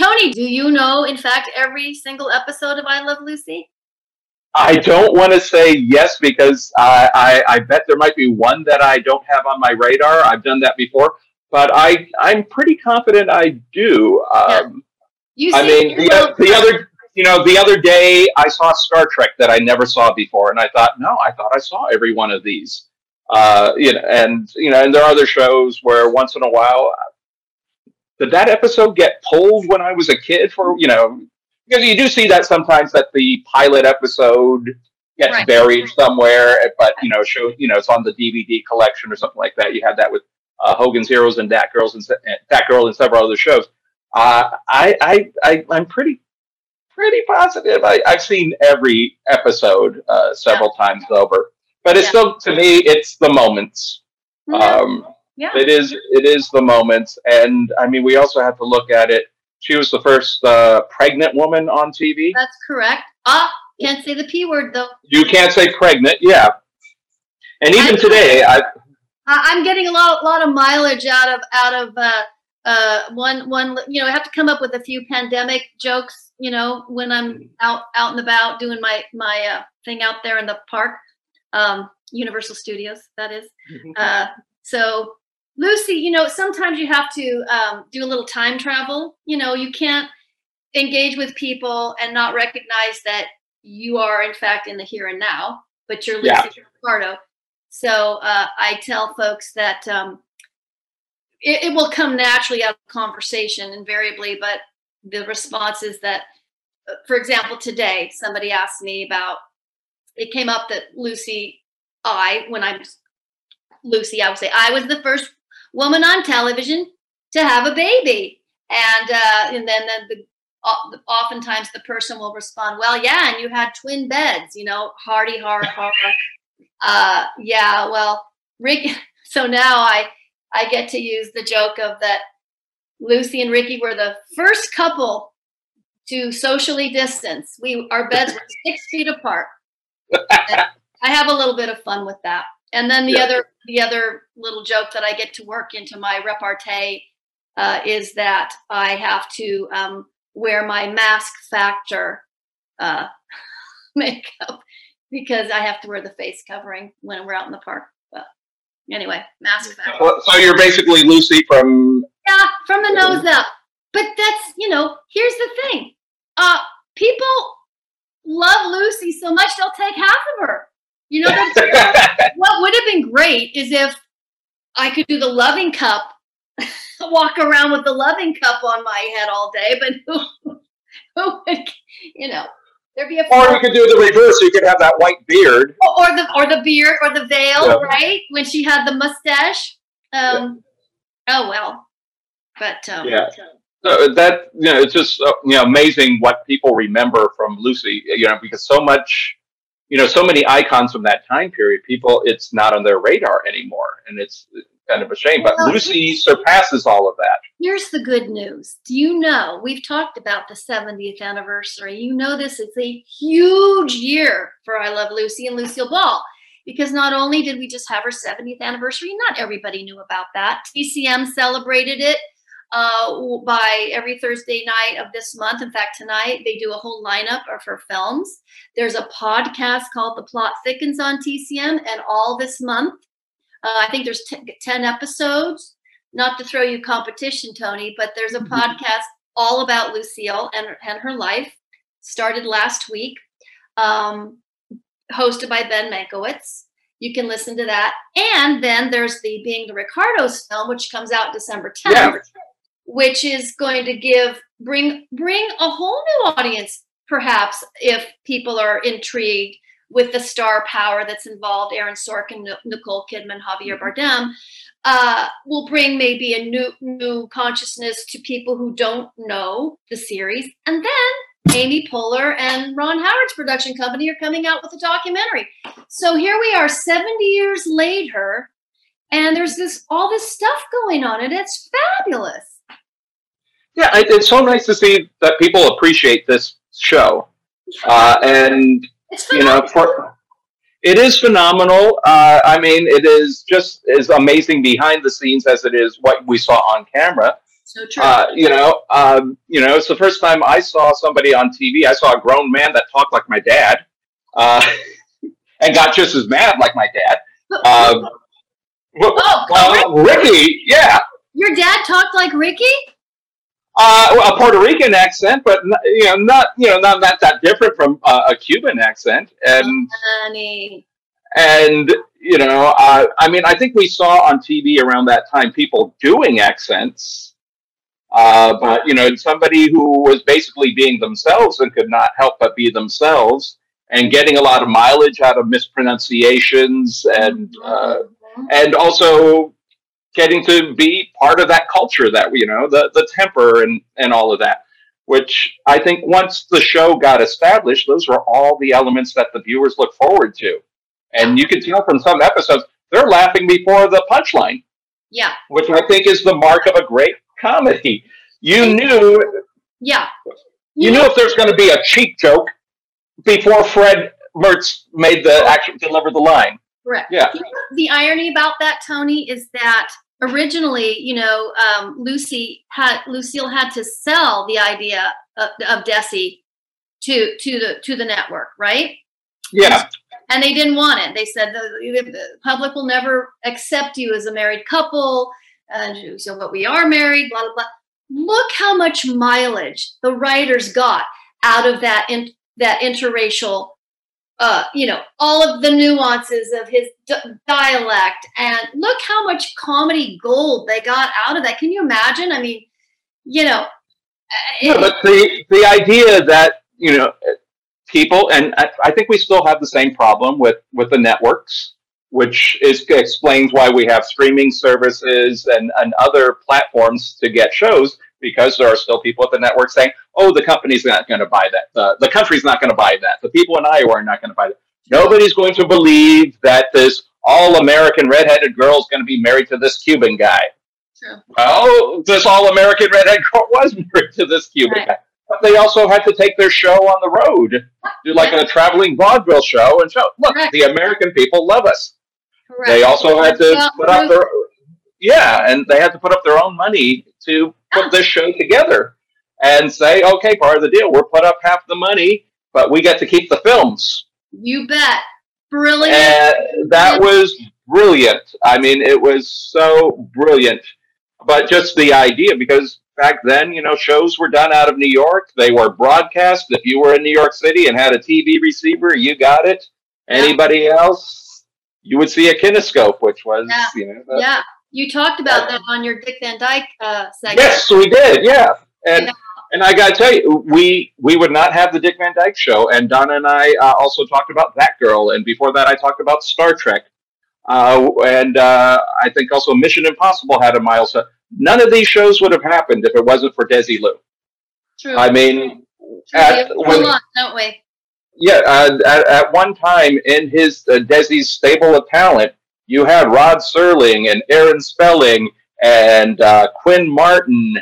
Tony, do you know, in fact, every single episode of I Love Lucy? I don't want to say yes because I, I, I bet there might be one that I don't have on my radar. I've done that before, but I I'm pretty confident I do. Um, You I mean, the, well, the other you know the other day I saw Star Trek that I never saw before, and I thought, no, I thought I saw every one of these. Uh, you know, and you know, and there are other shows where once in a while, did that episode get pulled when I was a kid for you know because you do see that sometimes that the pilot episode gets Right. buried somewhere, but you know, show you know it's on the DVD collection or something like that. You had that with uh, Hogan's Heroes and Dat Girls and and Girl and several other shows. Uh, I, I, I, I'm pretty, pretty positive. I, I've seen every episode uh, several times over, but it's Yeah. still to me, it's the moments. yeah, Um, yeah. it is, it is the moments, and I mean, we also have to look at it. She was the first uh, pregnant woman on TV. that's correct. Ah, can't say the P word though. You can't say pregnant, yeah. And even I- today, I I- I'm getting a lot, lot of mileage out of out of uh, uh, one one. You know, I have to come up with a few pandemic jokes. You know, when I'm out out and about doing my my uh, thing out there in the park, um, Universal Studios, that is. Uh, so, Lucy, you know, sometimes you have to um, do a little time travel. You know, you can't engage with people and not recognize that you are, in fact, in the here and now, but you're Lucy Yeah. Ricardo. So uh, I tell folks that um, it, it will come naturally out of conversation invariably, but the response is that, uh, for example, today somebody asked me about, it came up that Lucy, I, when I'm Lucy, I would say, I was the first woman on television to have a baby. And, uh, and then the, the, oftentimes the person will respond, well, yeah, and you had twin beds, you know, hardy, hard, hard. Uh, yeah, well, Rick. So now I I get to use the joke of that Lucy and Ricky were the first couple to socially distance. We our beds were six feet apart. I have a little bit of fun with that. And then the Yeah. other the other little joke that I get to work into my repartee uh, is that I have to um, wear my mask factor uh, makeup because I have to wear the face covering when we're out in the park. But anyway, mask factor. So you're basically Lucy from Yeah, from the nose up. But that's, you know, here's the thing. Uh people love Lucy so much they'll take half of her. You know, that's, what would have been great is if I could do the loving cup, walk around with the loving cup on my head all day, but who, who would, you know, there'd be a Or you could do the reverse. You could have that white beard. or the or the beard or the veil, Yeah. right? When she had the mustache. Um, Oh well, but um, Yeah. So that you know, it's just uh, you know amazing what people remember from Lucy. You know, because so much, you know, so many icons from that time period. People, it's not on their radar anymore, and it's kind of a shame. But Well, Lucy surpasses all of that. Here's the good news. Do you know we've talked about the 70th anniversary? You know this is a huge year for I Love Lucy and Lucille Ball because not only did we just have her 70th anniversary, not everybody knew about that. TCM celebrated it uh, by every Thursday night of this month. In fact, tonight they do a whole lineup of her films. There's a podcast called The Plot Thickens on TCM, and all this month, uh, I think there's t- 10 episodes not to throw you competition, Tony, but there's a podcast all about Lucille and, and her life. Started last week, um, hosted by Ben Mankiewicz. You can listen to that. And then there's the Being the Ricardos film, which comes out December 10th, Yeah. Which is going to give bring bring a whole new audience, perhaps, if people are intrigued with the star power that's involved. Aaron Sorkin, Nicole Kidman, Javier Bardem uh, will bring maybe a new new consciousness to people who don't know the series. And then Amy Poehler and Ron Howard's production company are coming out with a documentary. So here we are, 70 years later, and there's this all this stuff going on, and it's fabulous. Yeah, it, it's so nice to see that people appreciate this show, uh, and It's you know, for, it is phenomenal. Uh, I mean, it is just as amazing behind the scenes as it is what we saw on camera. So true. Uh, you know, um, you know, it's the first time I saw somebody on TV. I saw a grown man that talked like my dad, uh, and got just as mad like my dad. Um, well, oh, well, Ricky, yeah. Your dad talked like Ricky. Uh, a Puerto Rican accent, but you know, not you know, not that that different from uh, a Cuban accent, and Honey. and you know, uh, I mean, I think we saw on TV around that time people doing accents, uh, but you know, somebody who was basically being themselves and could not help but be themselves, and getting a lot of mileage out of mispronunciations and uh, Mhm. and also getting to be part of that culture that you know the the temper and and all of that which i think once the show got established those were all the elements that the viewers look forward to and you can tell from some episodes they're laughing before the punchline Yeah, which i think is the mark of a great comedy you knew yeah. you knew if there's going to be a cheap joke before fred mertz made the actually deliver the line Correct. Yeah. You know, the irony about that, Tony, is that originally, you know, um, Lucy had Lucille had to sell the idea of, of Desi to to the to the network, right? yeah And they didn't want it. They said the, the public will never accept you as a married couple, and so but we are married. Blah blah blah. Look how much mileage the writers got out of that in, that interracial uh, you know, all of the nuances of his d- dialect, and look how much comedy gold they got out of that. Can you imagine? I mean, you know, uh, Yeah, but the the idea that you know people, and I, I think we still have the same problem with with the networks, which is explains why we have streaming services and and other platforms to get shows because there are still people at the network saying, "Oh, the company's not going to buy that. The the country's not going to buy that. The people in Iowa are not going to buy that. Nobody's going to believe that this all American redheaded girl is going to be married to this Cuban guy." Well, this all American redhead girl was married to this Cuban Right. guy. But they also had to take their show on the road, do like Yeah. a traveling vaudeville show, and show, look, Correct. the American people love us. correct. They also had to put up their, yeah, and they had to put up their own money to put this show together and say, okay, part of the deal, we'll put up half the money, but we get to keep the films. You bet. Brilliant. And that was brilliant. I mean, it was so brilliant. But just the idea, because back then, you know, shows were done out of New York. They were broadcast. If you were in New York City and had a TV receiver, you got it. Yeah. Anybody else, you would see a kinescope, which was, Yeah. you know, the- yeah. You talked about that on your Dick Van Dyke uh, segment. yes, we did, yeah. And Yeah. and I got to tell you, we we would not have the Dick Van Dyke Show. And Donna and I uh, also talked about that girl, and before that, I talked about Star Trek. Uh, and uh, I think also Mission Impossible had a milestone. None of these shows would have happened if it wasn't for Desilu. True. I mean, True. at- when- on, don't we? yeah, uh, at, at one time in his uh, Desi's stable of talent, you had Rod Serling and Aaron Spelling and uh, Quinn Martin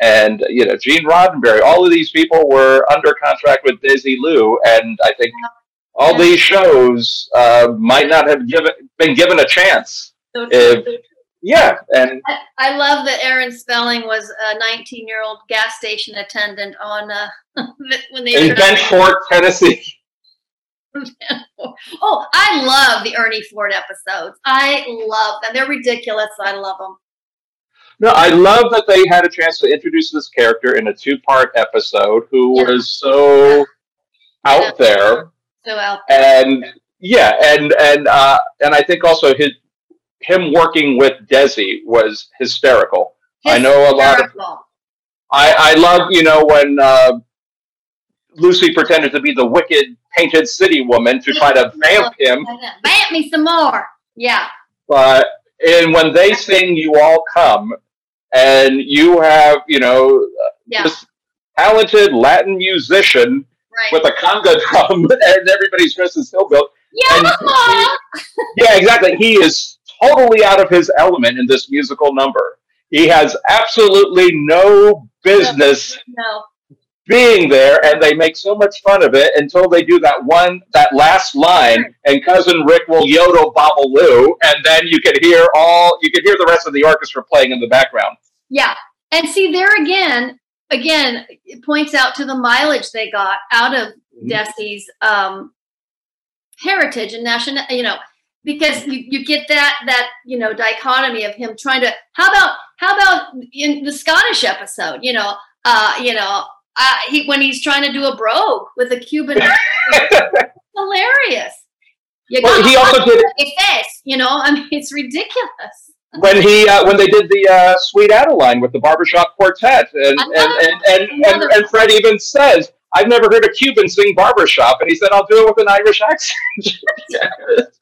and you know Gene Roddenberry. All of these people were under contract with Desilu, and I think all these shows uh, might not have given been given a chance. So If- Yeah, and I, love that Aaron Spelling was a 19 year old gas station attendant on uh, when they in Bent Fork, Tennessee. Oh, I love the Ernie Ford episodes. I love them. They're ridiculous. I love them. No, I love that they had a chance to introduce this character in a two-part episode who Yeah. was so out there, So out there. and yeah, and and uh, and I think also his him working with Desi was hysterical. I know a lot of I I love you know when uh, Lucy pretended to be the wicked painted city woman to try to vamp him, Vamp me some more. Yeah. but and when they sing "You All Come," and you have you know Yeah. this talented Latin musician Right. with a conga drum, and everybody's dressed as hillbilly. yeah. Yeah, exactly. He is totally out of his element in this musical number. He has absolutely no business No. Being there, and they make so much fun of it until they do that one, that last line, and cousin Rick will yodel Babalu, and then you can hear all, you can hear the rest of the orchestra playing in the background. Yeah. And see there again, again, it points out to the mileage they got out of mm-hmm. Desi's um, heritage and national, you know, because you, you get that that you know dichotomy of him trying to how about how about in the Scottish episode, you know, uh, you know, uh, he when he's trying to do a brogue with a Cuban, hilarious. You well, he also did face, you know. I mean, it's ridiculous. When he uh, when they did the uh, Sweet Adeline with the barbershop quartet, and and, and, and, and, and Fred even says, "I've never heard a Cuban sing barbershop," and he said, "I'll do it with an Irish accent." Oh.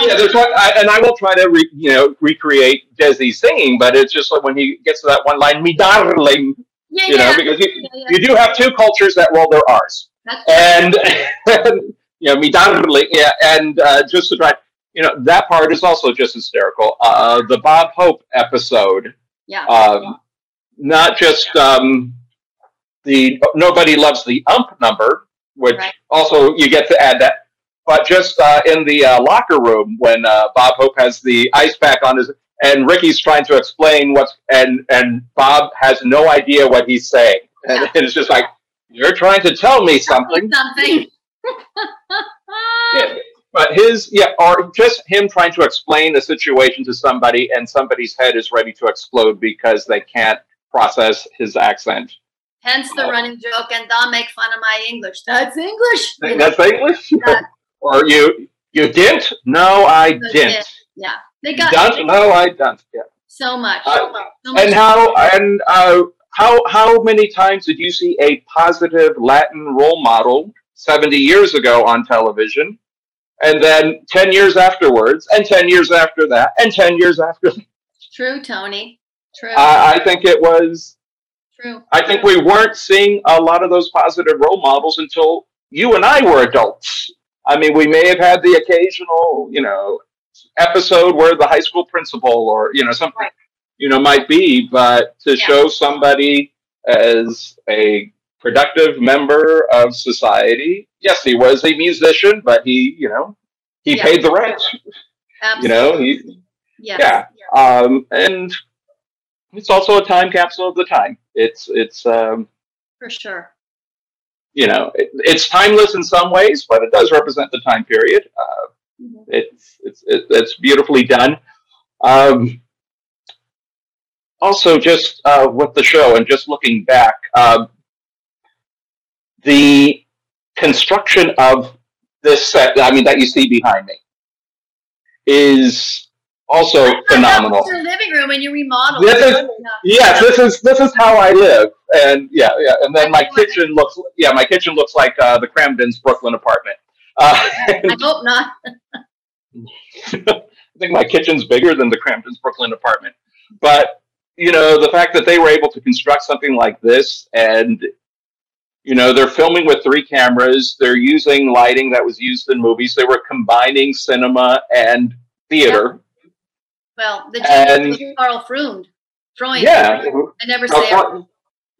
Yeah, there's one, I, and I will try to re, you know recreate Desi singing, but it's just like when he gets to that one line, "Me darling," yeah, you know, because you, yeah, you do have two cultures that roll their R's, and, and you know, yeah, and uh, just to try, you know, that part is also just hysterical. Uh, the Bob Hope episode, yeah, um, not just um, the "Nobody Loves the Ump" number, which right. also you get to add that but just uh, in the uh, locker room when uh, Bob Hope has the ice pack on his, and Ricky's trying to explain what's, and and Bob has no idea what he's saying, and yeah. it's just like you're trying to tell me something. something. yeah, but his yeah, or just him trying to explain a situation to somebody, and somebody's head is ready to explode because they can't process his accent. Hence the uh, running joke, and they'll make fun of my English. That's English. That's English. Or you you didn't? No, I didn't. Did. Yeah, they got. Don't? No, I don't. Yeah. So much. Uh, so much. And how and uh, how how many times did you see a positive Latin role model seventy years ago on television, and then ten years afterwards, and ten years after that, and ten years after? That? True, Tony. True. I think it was. True. I think we weren't seeing a lot of those positive role models until you and I were adults. I mean, we may have had the occasional, you know, episode where the high school principal or, you know, something, right. you know, might be, but to yeah. show somebody as a productive member of society, yes, he was a musician, but he, you know, he yeah. paid the rent. Absolutely. You know, he, yes. yeah. Um, and it's also a time capsule of the time. It's, it's, um, for sure you know, it, it's timeless in some ways, but it does represent the time period. Uh, mm-hmm. It's it's it's beautifully done. Um, also, just uh, with the show and just looking back, uh, the construction of this set, I mean, that you see behind me, is also phenomenal. Your living room and you remodel. This is, yes, this is this is how I live, and yeah, yeah. And then my kitchen looks yeah, my kitchen looks like uh, the Kramden's Brooklyn apartment. Uh, I hope not. I think my kitchen's bigger than the Kramden's Brooklyn apartment, but you know the fact that they were able to construct something like this and you know they're filming with three cameras they're using lighting that was used in movies they were combining cinema and theater well, the and, Karl Freund. Freund. Yeah. I never say.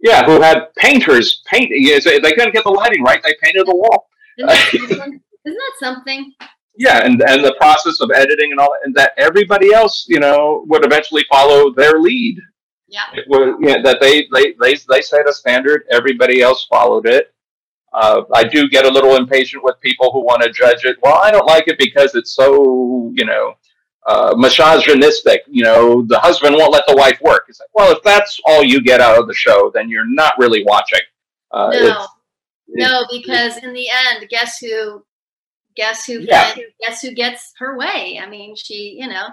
Yeah, who had painters painting. They couldn't get the lighting right. They painted the wall. Isn't that something? Yeah, and and the process of editing and all that, and that everybody else, you know, would eventually follow their lead. Yeah. It was, yeah, that they, they they they set a standard. Everybody else followed it. Uh, I do get a little impatient with people who want to judge it. Well, I don't like it because it's so, you know, uh, misogynistic. You know, the husband won't let the wife work. It's like, well, if that's all you get out of the show, then you're not really watching. Uh, no, no, because in the end, guess who? Guess who? Yeah. guess who gets her way? I mean, she, you know,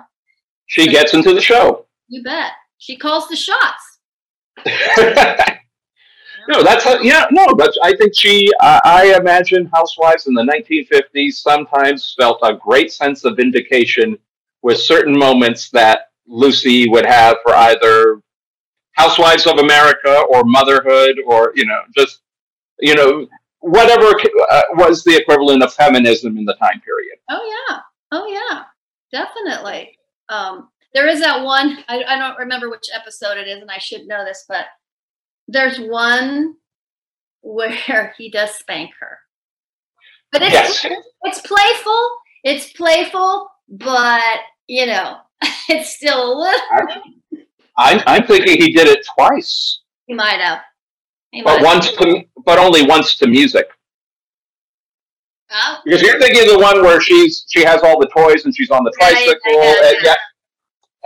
she so gets into the show. You bet. She calls the shots. no, that's how, yeah, no, but I think she. Uh, I imagine housewives in the 1950s sometimes felt a great sense of vindication with certain moments that Lucy would have for either Housewives of America or motherhood or, you know, just, you know, whatever uh, was the equivalent of feminism in the time period. Oh, yeah. Oh, yeah. Definitely. Um, there is that one, I, I don't remember which episode it is, and I should know this, but there's one where he does spank her. But it's, yes. it's playful. It's playful, but you know, it's still a little. I'm, I'm thinking he did it twice. He might have. But once, to, but only once to music. Oh. Because you're thinking of the one where she's she has all the toys and she's on the tricycle. and, yeah.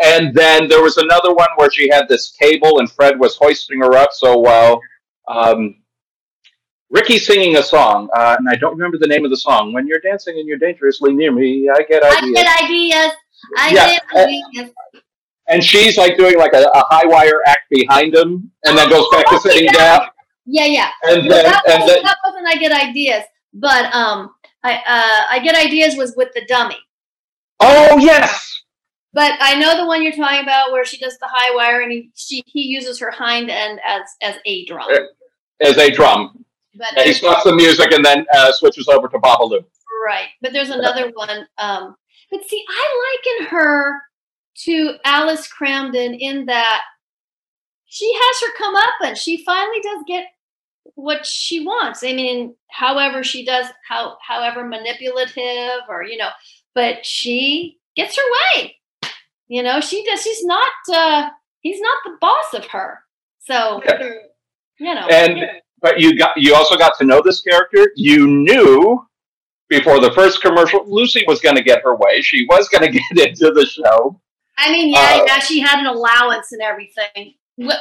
and then there was another one where she had this cable and Fred was hoisting her up. So while um, Ricky's singing a song, uh, and I don't remember the name of the song. When you're dancing and you're dangerously near me, I get ideas. I get ideas. I yeah. get ideas. And she's like doing like a, a high wire act behind him, and then goes back oh, to sitting down. Yeah, yeah. And then, that, and wasn't, then, that wasn't I get ideas, but um, I uh, I get ideas was with the dummy. Oh yes. But I know the one you're talking about where she does the high wire and he she he uses her hind end as as a drum. As a drum. But and he stops the music and then uh, switches over to Babalu. Right, but there's another one. Um, but see, I liken her to Alice Kramden in that she has her come up and she finally does get what she wants. I mean, however she does, how however manipulative or you know, but she gets her way. You know, she does. She's not. uh He's not the boss of her. So yeah. you know, and but you got you also got to know this character. You knew before the first commercial, Lucy was going to get her way. She was going to get into the show. I mean, yeah, uh, yeah, she had an allowance and everything.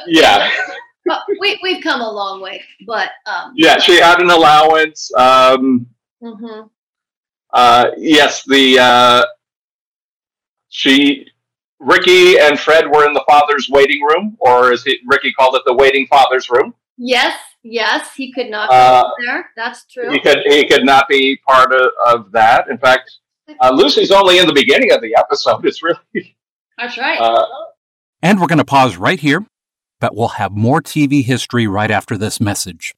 Yeah. well, we we've come a long way, but um, yeah, she had an allowance. Um, mm-hmm. uh, yes, the uh, she Ricky and Fred were in the father's waiting room, or as he, Ricky called it, the waiting father's room. Yes, yes, he could not uh, there. That's true. He could he could not be part of, of that. In fact, uh, Lucy's only in the beginning of the episode. It's really that's right. Uh, and we're going to pause right here, but we'll have more TV history right after this message.